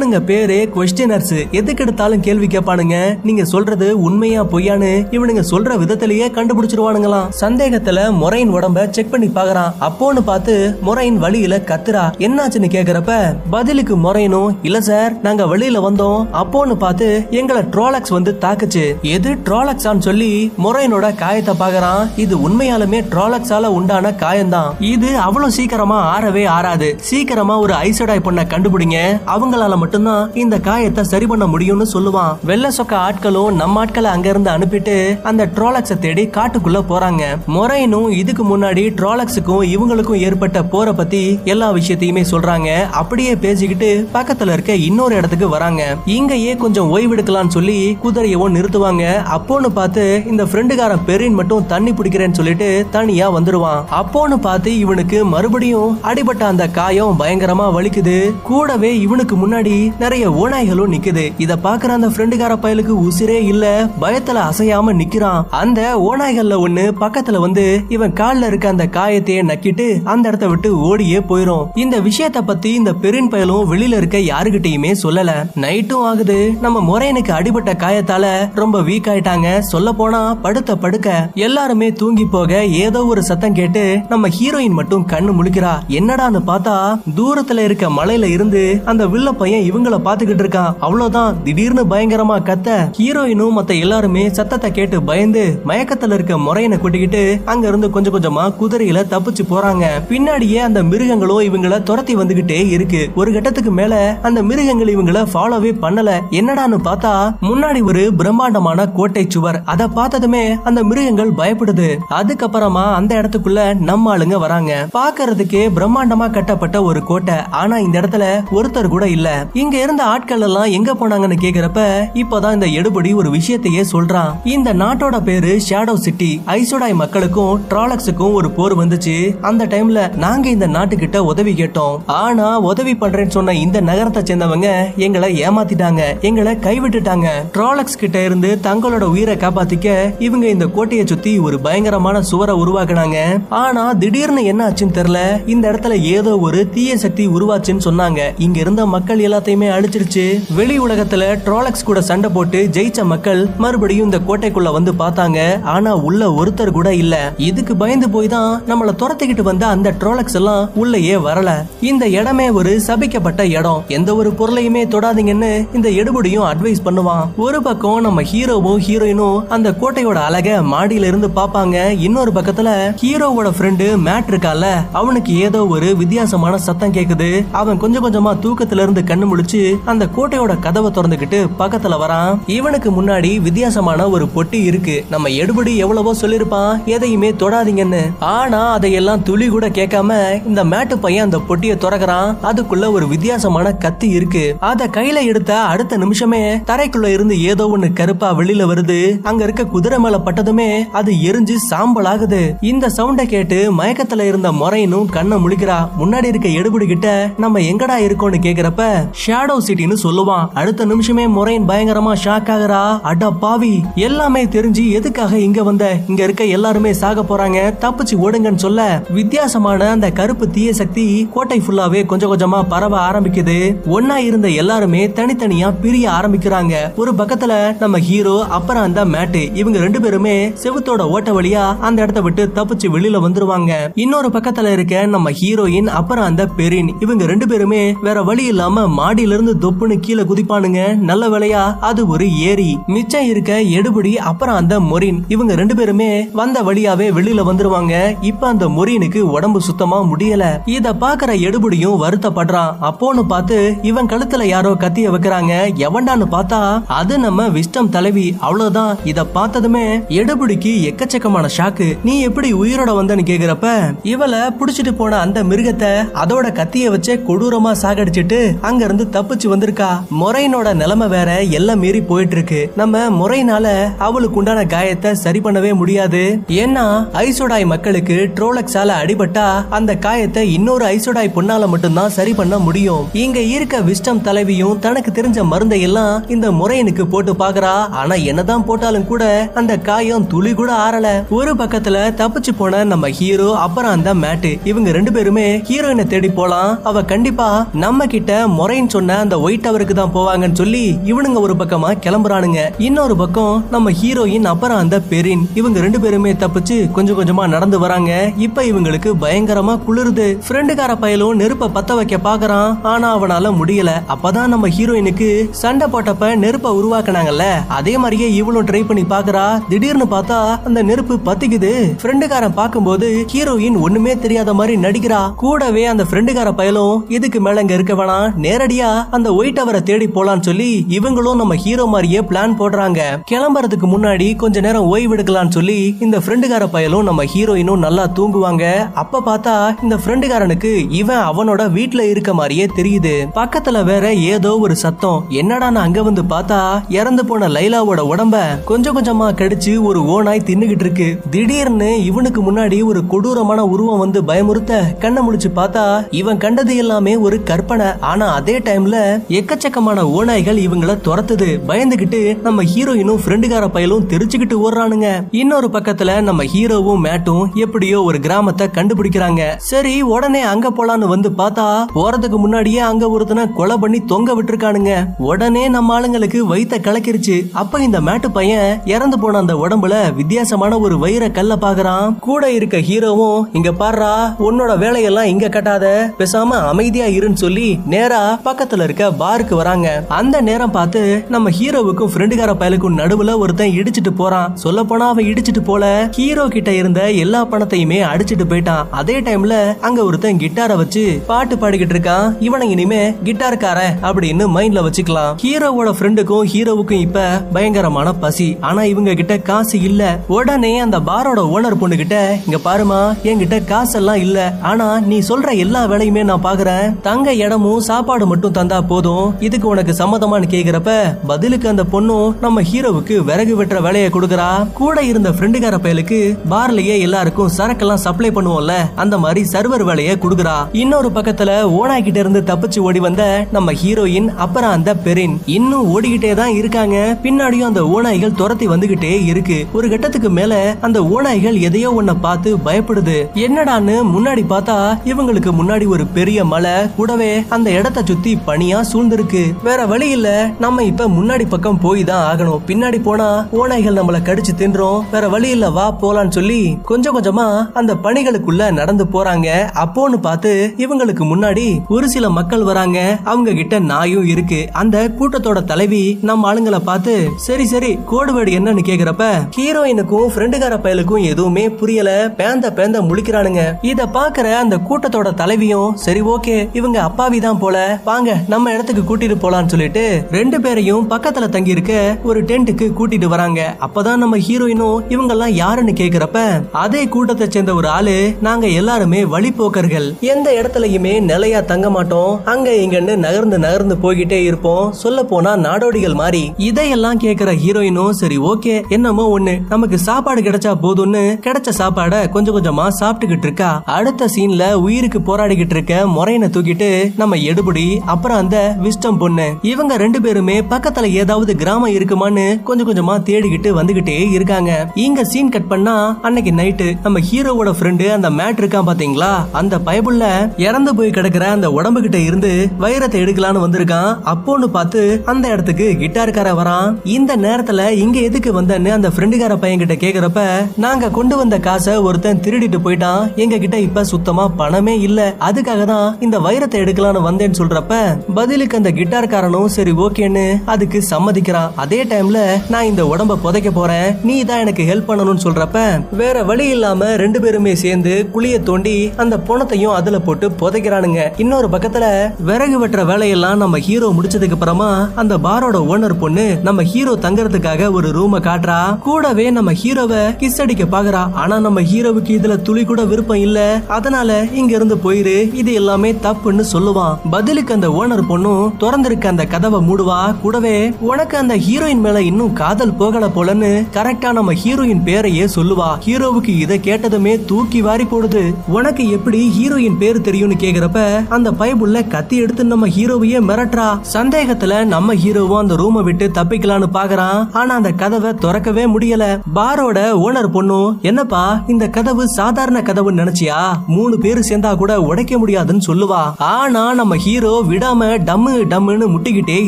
இவனுங்க பேரு கொஸ்டினர்ஸ் எதுக்கு எடுத்தாலும் கேள்வி கேட்பானுங்க. நீங்க சொல்றது உண்மையா பொய்யான்னு இவனுங்க சொல்ற விதத்திலேயே கண்டுபிடிச்சிருவானுங்களாம். சந்தேகத்துல மொரைன் உடம்ப செக் பண்ணி பாக்குறான். அப்போன்னு பார்த்து மொரைன் வழியில கத்துறா. என்னாச்சுன்னு கேக்குறப்ப பதிலுக்கு மொரைனும் இல்ல சார் நாங்க வழியில வந்தோம். அப்போன்னு பார்த்து எங்களை ட்ரோலக்ஸ் வந்து தாக்குச்சு. எது ட்ரோலக்ஸான்னு சொல்லி மொரைனோட காயத்தை பாக்குறான். இது உண்மையாலுமே ட்ரோலக்ஸால உண்டான காயம்தான். இது அவ்வளவு சீக்கிரமா ஆறவே ஆறாது. சீக்கிரமா ஒரு ஐசோடாய் பொண்ணை கண்டுபிடிங்க. அவங்களால மட்டும் மட்டும்தான் இந்த காயத்தை சரி பண்ண முடியும்னு சொல்லுவான். வெள்ள சொக்க ஆட்களும் நம்ம ஆட்களை அங்க இருந்து அனுப்பிட்டு அந்த ட்ராலக்ஸ தேடி காட்டுக்குள்ள போறாங்க. மொரைனும் இதுக்கு முன்னாடி ட்ராலக்ஸுக்கும் இவங்களுக்கும் ஏற்பட்ட போற பத்தி எல்லா விஷயத்தையுமே சொல்றாங்க. அப்படியே பேசிக்கிட்டு பக்கத்துல இருக்க இன்னொரு இடத்துக்கு வராங்க. இங்கேயே கொஞ்சம் ஓய்வெடுக்கலாம்னு சொல்லி குதிரையவும் நிறுத்துவாங்க. அப்போன்னு பார்த்து இந்த ஃப்ரெண்டுக்காரன் பெரின் மட்டும் தண்ணி பிடிக்கிறேன்னு சொல்லிட்டு தனியா வந்துருவான். அப்போன்னு பார்த்து இவனுக்கு மறுபடியும் அடிபட்ட அந்த காயம் பயங்கரமா வலிக்குது. கூடவே இவனுக்கு முன்னாடி நிறைய ஓநாய்களும் நிக்குது. இத பாக்குற அந்த ஃப்ரெண்டுக்கார பயலுக்கு உசிரே இல்ல பயத்துல அசையாம நிக்கிறான். அந்த ஓநாய்கள்ல ஒண்ணு பக்கத்துல வந்து இவன் கால்ல இருக்க அந்த காயத்தையே நக்கிட்டு அந்த இடத்த விட்டு ஓடியே போயிரும். இந்த விஷயத்த பத்தி இந்த பெரின் பயலும் வெளியில இருக்க யாருகிட்டயுமே சொல்லல. நைட்டும் ஆகுது. நம்ம முறையனுக்கு அடிபட்ட காயத்தால ரொம்ப வீக் ஆயிட்டாங்க. சொல்ல போனா படுத்த படுக்க எல்லாருமே தூங்கி போக ஏதோ ஒரு சத்தம் கேட்டு நம்ம ஹீரோயின் மட்டும் கண்ணு முழிக்கிறா. என்னடான்னு பார்த்தா தூரத்துல இருக்க மலையில இருந்து அந்த வில்ல பையன் இவங்கள பாத்துக்கிட்டு இருக்கான். அவ்வளவுதான். திடீர்னு பயங்கரமா கத்த ஹீரோயினும் மத்த எல்லாருமே சத்தத்தை கேட்டு பயந்து மயக்கத்துல இருக்க முறையனை கூட்டிக்கிட்டு அங்க இருந்து கொஞ்சம் கொஞ்சமா குதிரையில தப்பிச்சு போறாங்க. பின்னாடியே அந்த மிருகங்களும் இவங்கள துரத்தி வந்துகிட்டே இருக்கு. ஒரு கட்டத்துக்கு மேல அந்த மிருகங்கள் இவங்கள ஃபாலோவே பண்ணல. என்னடான்னு பார்த்தா முன்னாடி ஒரு பிரம்மாண்டமான கோட்டை சுவர். அத பார்த்ததுமே அந்த மிருகங்கள் பயப்படுது. அதுக்கப்புறமா அந்த இடத்துக்குள்ள நம்ம ஆளுங்க வராங்க. பாக்குறதுக்கே பிரம்மாண்டமா கட்டப்பட்ட ஒரு கோட்டை. ஆனா இந்த இடத்துல ஒருத்தர் கூட இல்ல. இங்க இருந்த ஆட்கள் எல்லாம் எங்க போனாங்கன்னு கேக்குறப்ப இப்பதான் இந்த எடுபடி ஒரு விஷயத்தையே சொல்றான். இந்த நாட்டோட பேரு ஷேடோ சிட்டி ஐசோடாய் மக்களுக்கும் ட்ராலக்ஸுக்கும் ஒரு போர் வந்துச்சு. அந்த டைம்ல நாங்க இந்த நாட்டுக்கிட்ட உதவி கேட்டோம். ஆனா உதவி பண்றேன்னு சொன்ன இந்த நகரத்தை சேர்ந்தவங்க எங்களை ஏமாத்திட்டாங்க. எங்களை கைவிட்டுட்டாங்க. ட்ராலக்ஸ் கிட்ட இருந்து தங்களோட உயிரை காப்பாத்திக்க இவங்க இந்த கோட்டையை சுத்தி ஒரு பயங்கரமான சுவரை உருவாக்குனாங்க. ஆனா திடீர்னு என்ன ஆச்சுன்னு தெரியல. இந்த இடத்துல ஏதோ ஒரு தீய சக்தி உருவாச்சுன்னு சொன்னாங்க. இங்க இருந்த மக்கள் எல்லாம் எல்லாத்தையுமே அழிச்சிருச்சு. வெளி உலகத்துல ட்ராலக்ஸ் கூட சண்டை போட்டு ஜெயிச்ச மக்கள் மறுபடியும் இந்த கோட்டைக்குள்ள வந்து பார்த்தாங்க. ஆனா உள்ள ஒருத்தர் கூட இல்ல. இதுக்கு பயந்து போய் தான் நம்மள துரத்திக்கிட்டு வந்த அந்த ட்ராலக்ஸ் எல்லாம் உள்ளேயே வரல. இந்த இடமே ஒரு சபிக்கப்பட்ட இடம். எந்த ஒரு பொருளையுமே தொடாதீங்கன்னு இந்த எடுபடியும் அட்வைஸ் பண்ணுவான். ஒரு பக்கம் நம்ம ஹீரோவும் ஹீரோயினும் அந்த கோட்டையோட அழக மாடியில இருந்து பாப்பாங்க இன்னொரு பக்கத்துல ஹீரோவோட ஃப்ரெண்டு மேட் இருக்கால. அவனுக்கு ஏதோ ஒரு வித்தியாசமான சத்தம் கேக்குது. அவன் கொஞ்சம் கொஞ்சமா தூக்கத்துல இருந்து கண்ணு முழிச்சு அந்த கோட்டையோட கதவை திறந்துகிட்டு பக்கத்துல வரான். இவனுக்கு முன்னாடி வித்தியாசமான ஒரு பொட்டி இருக்கு. நம்ம எடுபடி எவ்வளவோ சொல்லிருப்பான். எதையுமே தொடாதீங்கன்னு. ஆனா அதையெல்லாம் துளி கூட கேட்காம இந்த மேட்டு பையன் அந்த பொட்டியை திறக்கிறான். அதுக்குள்ள ஒரு வித்தியாசமான கத்தி இருக்கு. அத கையில எடுத்த அடுத்த நிமிஷமே தரைக்குள்ள இருந்து ஏதோ ஒண்ணு கருப்பா வெளியில வருது. அங்க இருக்க குதிரை மேல பட்டதுமே அது எரிஞ்சு சாம்பல் ஆகுது இந்த சவுண்ட கேட்டு மயக்கத்துல இருந்த முறையினும் கண்ணை முழிக்கிறா. முன்னாடி இருக்க எடுபடி கிட்ட நம்ம எங்கடா இருக்கோம்னு கேக்குறப்ப ஷேடோ சிட்டின்னு சொல்லுவான். அடுத்த நிமிஷமே முறையின் பயங்கரமா ஷாக் ஆகுறா. அட பாவி. எல்லாமே தெரிஞ்சு எதுக்காக இங்க வந்த? இங்க இருக்க எல்லாருமே சாக போறாங்க. தப்பிச்சு ஓடுங்கன்னு சொல்ல வித்தியாசமான அந்த கருப்பு தீய சக்தி கோட்டை ஃபுல்லாவே கொஞ்சம் கொஞ்சமா பரவ ஆரம்பிக்குது. ஒன்னா இருந்த எல்லாருமே தனித்தனியா பிரிய ஆரம்பிக்கிறாங்க. ஒரு பக்கத்துல நம்ம ஹீரோ அப்புறம் அந்த மேட்டு இவங்க ரெண்டு பேருமே செவுத்தோட ஓட்ட வழியா அந்த இடத்த விட்டு தப்பிச்சு வெளியில வந்துருவாங்க. இன்னொரு பக்கத்துல இருக்க நம்ம ஹீரோயின் அப்புறம் அந்த பெரின் இவங்க ரெண்டு பேருமே வேற வழி இல்லாம மாடியில இருந்து தொப்புன்னு கீழே குதிப்பானுங்க. நல்ல வேலையா அது ஒரு ஏரி. மிச்சம் இருக்க எடுபடி அப்புறம் அந்த மொரின். இவங்க ரெண்டு பேருமே வந்த வழியாவே வெளியில வந்துருவாங்க. இப்ப அந்த மொரினுக்கு உடம்பு சுத்தமா முடியல. இத பாக்குற எடுபடியும் வருத்தப்படுறான். அப்போன்னு பார்த்து இவன் கழுத்துல யாரோ கத்திய வைக்கிறாங்க. எவன்டான்னு பார்த்தா அது நம்ம விஷ்டம் தலைவி. அவ்வளவுதான். இத பார்த்ததுமே எடுபடிக்கு எக்கச்சக்கமான ஷாக்கு. நீ எப்படி உயிரோட வந்தன்னு கேக்குறப்ப இவளை புடிச்சிட்டு போன அந்த மிருகத்தை அதோட கத்திய வச்சே கொடூரமா சாகடிச்சிட்டு அங்க இருந்து தப்பிச்சு வந்திருக்கா? முறையினோட நிலைமை வேற எல்லாம் மீறி போயிட்டு இருக்கு நம்ம முறையினால அவளுக்கு உண்டான காயத்தை சரி பண்ணவே முடியாது. ஏன்னா ஐசோடாய் மக்களுக்கு ட்ரோலக்ஸால அடிபட்டா அந்த காயத்தை இன்னொரு ஐசோடாய் பொண்ணால மட்டும்தான் சரி பண்ண முடியும். இங்க இருக்க விஸ்டம் தலைவியும் தனக்கு தெரிஞ்ச மருந்தை எல்லாம் இந்த முறையனுக்கு போட்டு பாக்குறா. ஆனா என்னதான் போட்டாலும் கூட அந்த காயம் துளி கூட ஆறல. ஒரு பக்கத்துல தப்பிச்சு போன நம்ம ஹீரோ அப்புறம் அந்த மேட்டு. இவங்க ரெண்டு பேருமே ஹீரோயினை தேடி போலாம். அவ கண்டிப்பா நம்ம கிட்ட முறைன்னு சொன்ன அந்த ஒயிட் டவருக்கு தான் போவாங்கன்னு சொல்லி இவனுங்க ஒரு பக்கமா கிளம்புறானுங்க. இன்னொரு பக்கம் நம்ம ஹீரோயின் அப்புறம் அந்த பெரின். இவங்க ரெண்டு பேருமே தப்பிச்சு கொஞ்சம் கொஞ்சமா நடந்து வராங்க. இப்ப இவங்களுக்கு பயங்கரமா குளிருது. ஃப்ரெண்டுக்கார பயலும் நெருப்ப பத்த வைக்க பாக்குறான். ஆனா அவனால முடியல. அப்பதான் நம்ம ஹீரோயினுக்கு சண்டை போட்டப்ப நெருப்ப உருவாக்குனாங்கல்ல. அதே மாதிரியே இவளும் ட்ரை பண்ணி பாக்குறா. திடீர்னு பார்த்தா அந்த நெருப்பு பத்திக்குது. ஃப்ரெண்டுக்காரன் பார்க்கும்போது ஹீரோயின் ஒண்ணுமே தெரியாத மாதிரி நடிக்கிறா. கூடவே அந்த ஃப்ரெண்டுக்கார பயலும் இதுக்கு மேல இங்க இருக்க வேணாம். நேரடி நேரடியா அந்த ஒயிட் டவரை தேடி போலான்னு சொல்லி இவங்களும் நம்ம ஹீரோ மாதிரியே பிளான் போடுறாங்க. கிளம்புறதுக்கு முன்னாடி கொஞ்ச நேரம் ஓய்வு எடுக்கலாம்னு சொல்லி இந்த ஃப்ரெண்டுக்கார பயலும் நம்ம ஹீரோயினும் நல்லா தூங்குவாங்க. அப்ப பார்த்தா இந்த ஃப்ரெண்டுக்காரனுக்கு இவன் அவனோட வீட்டுல இருக்க மாதிரியே தெரியுது. பக்கத்துல வேற ஏதோ ஒரு சத்தம். என்னடான்னு அங்க வந்து பார்த்தா இறந்து போன லைலாவோட உடம்ப கொஞ்சம் கொஞ்சமா கடிச்சு ஒரு ஓனாய் தின்னுகிட்டு இருக்கு. திடீர்னு இவனுக்கு முன்னாடி ஒரு கொடூரமான உருவம் வந்து பயமுறுத்த கண்ணை முடிச்சு பார்த்தா இவன் கண்டது எல்லாமே ஒரு கற்பனை. ஆனா அதே டைம்ல எக்கச்சக்கமான ஓநாய்கள் இவங்கள துரத்துது. பயந்துகிட்டு நம்ம ஹீரோயினும் ஃப்ரெண்டுக்கார பயலும் தெரிச்சுக்கிட்டு ஓடுறானுங்க. இன்னொரு பக்கத்துல நம்ம ஹீரோவும் மேட்டும் எப்படியோ ஒரு கிராமத்தை கண்டுபிடிக்கிறாங்க. சரி உடனே அங்க போலான்னு வந்து பார்த்தா போறதுக்கு முன்னாடியே அங்க ஒருத்தனை கொலை பண்ணி தொங்க விட்டுருக்கானுங்க. உடனே நம்ம ஆளுங்களுக்கு வயித்த கலக்கிருச்சு. அப்ப இந்த மேட்டு பையன் இறந்து போன அந்த உடம்புல வித்தியாசமான ஒரு வைர கல்ல பாக்குறான். கூட இருக்க ஹீரோவும் இங்க பாடுறா உன்னோட வேலையெல்லாம் இங்க கட்டாத. பேசாம அமைதியா இருன்னு சொல்லி நேரா பக்கத்துல இருக்க பாருக்கு வராங்க. அந்த நேரம் பார்த்து நம்ம ஹீரோவுக்கும் ஃப்ரெண்டுகார பயலுக்கும் நடுவுல ஒருத்தன் இடிச்சிட்டு போறான். சொல்ல போனா அவன் இடிச்சிட்டு போல. ஹீரோ கிட்ட இருந்த எல்லா பணத்தையுமே அடிச்சிட்டு போயிட்டான். அதே டைம்ல அங்க ஒருத்தன் கிட்டார வச்சு பாட்டு பாடிக்கிட்டு இருக்கான். இவனை இனிமே கிட்டார்காரன் அப்படின்னு மைண்ட்ல வச்சுக்கலாம். ஹீரோவோட ஃப்ரெண்டுக்கும் ஹீரோவுக்கும் இப்ப பயங்கரமான பசி. ஆனா இவங்க கிட்ட காசு இல்ல. உடனே அந்த பாரோட ஓனர் பொண்ணு கிட்ட இங்க பாருமா என்கிட்ட காசெல்லாம் இல்ல. ஆனா நீ சொல்ற எல்லா வேலையுமே நான் பாக்குறேன். தங்க இடமும் சாப்பாடு மட்டும் தந்தா போதும். இதுக்கு உனக்கு சம்மதமான்னு கேக்குறப்ப பதிலுக்கு அந்த பொண்ணும் நம்ம ஹீரோவுக்கு விறகு வெட்டுற வேலையை கொடுக்கறா. கூட இருந்த ஃப்ரெண்டுக்கார பயலுக்கு பார்லயே எல்லாருக்கும் சரக்கெல்லாம் சப்ளை பண்ணுவோம்ல அந்த மாதிரி சர்வர் வேலையை கொடுக்கறா. இன்னொரு பக்கத்துல ஓனாய் கிட்ட இருந்து தப்பிச்சு ஓடி வந்த நம்ம ஹீரோயின் அப்புறம் அந்த பெரின் இன்னும் ஓடிக்கிட்டே தான் இருக்காங்க. பின்னாடியும் அந்த ஓநாய்கள் துரத்தி வந்துகிட்டே இருக்கு. ஒரு கட்டத்துக்கு மேல அந்த ஓநாய்கள் எதையோ ஒன்ன பார்த்து பயப்படுது. என்னடான்னு முன்னாடி பார்த்தா இவங்களுக்கு முன்னாடி ஒரு பெரிய மலை கூடவே அந்த இடத்த சுத்தி சுத்தி பனியா சூழ்ந்திருக்கு? வேற வழி இல்ல. நம்ம இப்ப முன்னாடி பக்கம் போய் தான் ஆகணும். பின்னாடி போனா ஓநாய்கள் நம்மள கடிச்சு தின்றோம். வேற வழி இல்ல வா போலான்னு சொல்லி கொஞ்சம் கொஞ்சமா அந்த பணிகளுக்குள்ள நடந்து போறாங்க. அப்போன்னு பார்த்து இவங்களுக்கு முன்னாடி ஒரு சில மக்கள் வராங்க. அவங்க கிட்ட நாயும் இருக்கு. அந்த கூட்டத்தோட தலைவி நம்ம ஆளுங்களை பார்த்து சரி சரி கோடுவேடு என்னன்னு கேக்குறப்ப ஹீரோயினுக்கும் ஃப்ரெண்டுகார பயலுக்கும் எதுவுமே புரியல. பேந்த பேந்த முழிக்கிறானுங்க. இத பாக்குற அந்த கூட்டத்தோட தலைவியும் சரி ஓகே இவங்க அப்பாவி தான் போல வாங்க நம்ம இடத்துக்கு கூட்டிட்டு போலான்னு சொல்லிட்டு ரெண்டு பேரையும் பக்கத்துல தங்கி இருக்க ஒரு டென்ட்டுக்கு கூட்டிட்டு வராங்க. அப்பதான் நம்ம ஹீரோயினும் இவங்க எல்லாம் யாருன்னு கேக்குறப்ப அதே கூட்டத்தை சேர்ந்த ஒரு ஆளு நாங்க எல்லாருமே வழிபோக்கர்கள் எந்த இடத்துலயுமே நிலையா தங்க மாட்டோம். அங்க இங்கன்னு நகர்ந்து நகர்ந்து போய்கிட்டே இருப்போம். சொல்ல போனா நாடோடிகள் மாதிரி இதையெல்லாம் கேக்குற ஹீரோயினும் சரி ஓகே என்னமோ ஒண்ணு. நமக்கு சாப்பாடு கிடைச்சா போதும்னு கிடைச்ச சாப்பாட கொஞ்சம் கொஞ்சமா சாப்பிட்டுக்கிட்டு இருக்கா. அடுத்த சீன்ல உயிருக்கு போராடிக்கிட்டு இருக்க முறையனை தூக்கிட்டு நம்ம எடுபடி அப்புறம் அந்த விஸ்டம் பொண்ணு இவங்க ரெண்டு பேருமே பக்கத்துல ஏதாவது கிராமம் இருக்குமான்னு கொஞ்சம் கொஞ்சமா தேடிக்கிட்டு வந்துகிட்டே இருக்காங்க. இங்க சீன் கட் பண்ணா அன்னைக்கு நைட்டு நம்ம ஹீரோவோட ஃப்ரெண்டு அந்த மேட் இருக்கான் பாத்தீங்களா? அந்த பைபிள்ல இறந்து போய் கிடக்குற அந்த உடம்பு கிட்ட இருந்து வைரத்தை எடுக்கலான்னு வந்திருக்கான். அப்போன்னு பார்த்து அந்த இடத்துக்கு கிட்டார்கார வரான். இந்த நேரத்துல இங்க எதுக்கு வந்தன்னு அந்த ஃப்ரெண்டுக்கார பையன் கிட்ட கேக்குறப்ப நாங்க கொண்டு வந்த காசை ஒருத்தன் திருடிட்டு போயிட்டான். எங்க கிட்ட இப்ப சுத்தமா பணமே இல்ல. அதுக்காக தான் இந்த வைரத்தை எடுக்கலான்னு வந்தேன்னு சொல்றப்ப பதிலுக்கு அந்த கிட்டார்காரனும் சரி ஓகேன்னு அதுக்கு சம்மதிக்கிறான். அதே டைம்ல நான் இந்த உடம்ப புதைக்க போறேன். நீ தான் எனக்கு ஹெல்ப் பண்ணணும்னு சொல்றப்ப வேற வழி இல்லாம ரெண்டு பேருமே சேர்ந்து குழிய தோண்டி அந்த பணத்தையும் அதுல போட்டு புதைக்கிறானுங்க. இன்னொரு பக்கத்துல விறகு வெட்டுற வேலையெல்லாம் நம்ம ஹீரோ முடிச்சதுக்கு அப்புறமா அந்த பாரோட ஓனர் பொண்ணு நம்ம ஹீரோ தங்கறதுக்காக ஒரு ரூம காட்டுறா. கூடவே நம்ம ஹீரோவை கிஸ் அடிக்க பாக்குறா. ஆனா நம்ம ஹீரோவுக்கு இதுல துளி கூட விருப்பம் இல்ல. அதனால இங்க இருந்து போயிரு. இது எல்லாமே தப்புன்னு சொல்லுவான். பதிலுக்கு அந்த ஓனர் பொண்ணும் திறந்திருக்க அந்த கதவை மூடுவா? கூடவே உனக்கு அந்த ஹீரோயின் மேல இன்னும் காதல் போகல போலன்னு கரெக்டா நம்ம ஹீரோயின் பேரையே சொல்லுவா. ஹீரோவுக்கு இதை கேட்டதுமே தூக்கி வாரி போடுது. உனக்கு எப்படி ஹீரோயின் பேரு தெரியும்னு கேக்குறப்ப அந்த பைபிள்ல கத்தி எடுத்து நம்ம ஹீரோவையே மிரட்டுறா. சந்தேகத்துல நம்ம ஹீரோவும் அந்த ரூமை விட்டு தப்பிக்கலான்னு பாக்குறான். ஆனா அந்த கதவை திறக்கவே முடியல. பாரோட ஓனர் பொண்ணும் என்னப்பா இந்த கதவு சாதாரண கதவுன்னு நினைச்சியா? மூணு பேரு சேர்ந்தா கூட உடைக்க முடியாதுன்னு சொல்லுவா. ஆனா நம்ம ஹீரோ விடாம டம்மு டம்முன்னு முட்டிக்கிட்டே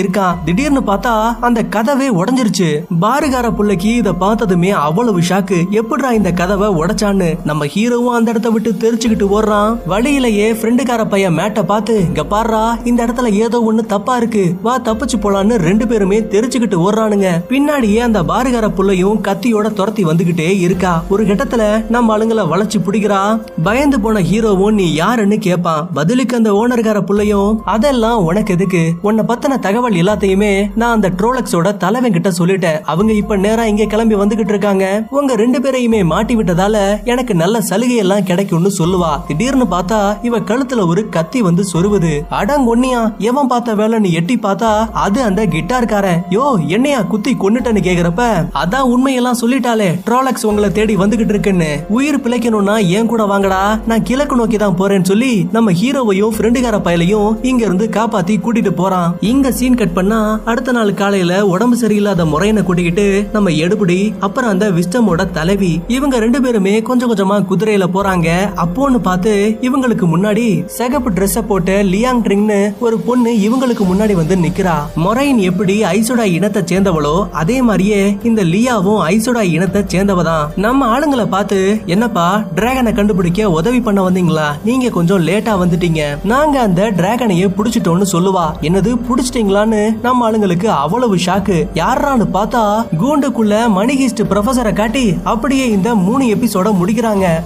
இருக்கான் திடீர்னு பார்த்தா அந்த கதவே உடஞ்சிருச்சு. பாருகார புள்ளைக்கு இத பார்த்ததுமே அவ்வளவு ஷாக்கு எப்படிடா இந்த கதவை உடைச்சான்னு நம்ம ஹீரோவும் அந்த இடத்த விட்டு தெரிச்சுக்கிட்டு ஓடுறான். வழியிலேயே ஃப்ரெண்டுக்கார பையன் மேட்ட பார்த்து இங்க பாடுறா இந்த இடத்துல ஏதோ ஒண்ணு தப்பா இருக்கு. வா தப்பிச்சு போலான்னு ரெண்டு பேருமே தெரிச்சுக்கிட்டு ஓடுறானுங்க. பின்னாடியே அந்த பாருகார புள்ளையும் கத்தியோட துரத்தி வந்துகிட்டே இருக்கா. ஒரு கட்டத்துல நம்ம ஆளுங்களை வளைச்சு பிடிக்கிறா. பயந்து போன ஹீரோவும் நீ யாருன்னு கேட்பான் பதிலுக்கு அந்த ஓனர்கார புள்ளையும் அதெல்லாம் உனக்கு எதுக்கு? உன்னை பத்தின தகவல் எல்லாத்தையுமே நான் அந்த ட்ரோலக்ஸோட தலைவன் கிட்ட சொல்லிட்டேன். அவங்க இப்ப நேரா இங்க கிளம்பி வந்துகிட்டு இருக்காங்க. உங்க ரெண்டு பேரையுமே மாட்டி விட்டதால எனக்கு நல்ல சலுகை எல்லாம் கிடைக்கும்னு சொல்லுவா. திடீர்னு பார்த்தா இவ கழுத்துல ஒரு கத்தி வந்து சொருவுது. அடங்கொன்னியா எவன் பார்த்த வேலை நீ எட்டி பார்த்தா அது அந்த கிட்டார்காரன். யோ என்னையா குத்தி கொன்னுட்டேன்னு கேக்குறப்ப? அதான் உண்மையெல்லாம் சொல்லிட்டாலே ட்ரோலக்ஸ் உங்களை தேடி வந்துகிட்டு இருக்குன்னு. உயிர் பிழைக்கணும்னா ஏன் கூட வாங்கடா. நான் கிழக்கு நோக்கி தான் போறேன்னு சொல்லி நம்ம ஹீரோவையும் ஃப்ரெண்டுகார பயலையும் இங்க இருந்து காப்பாத்தி கூட்டிட்டு போறான். இங்க சீன் கட் பண்ணா அடுத்த நாள் காலையில உடம்பு சரியில்லாத முறையனை கூட்டிக்கிட்டு நம்ம எடுபடி அப்புறம் அந்த விஸ்டமோட தலைவி. இவங்க ரெண்டு பேருமே கொஞ்சம் கொஞ்சமா குதிரையில போறாங்க. அப்போன்னு பார்த்து இவங்களுக்கு முன்னாடி சிகப்பு ட்ரெஸ் போட்டு லியாங் ட்ரிங்னு ஒரு பொண்ணு இவங்களுக்கு முன்னாடி வந்து நிக்கிறா. மொரைன் எப்படி ஐசோடா இனத்தை சேர்ந்தவளோ அதே மாதிரியே இந்த லியாவும் ஐசோடா இனத்தை சேர்ந்தவதான். நம்ம ஆளுங்களை பார்த்து என்னப்பா டிராகனை கண்டுபிடிக்க உதவி பண்ண வந்தீங்களா? நீங்க கொஞ்சம் லேட்டா வந்துட்டீங்க. நாங்க அந்த டிராகனையே புடிச்சிட்டோம்னு சொல்லுவா. என்னது புடிச்சிட்டீங்களான்னு? நம்ம ஆளுங்களுக்கு அவ்வளவு ஷாக்கு யாரான்னு பார்த்தா கூண்டுக்குள்ள மணிகிஸ்ட் ப்ரொஃபசரை காட்டி அப்படியே இந்த மூணு எபிசோட முடிக்கிறாங்க.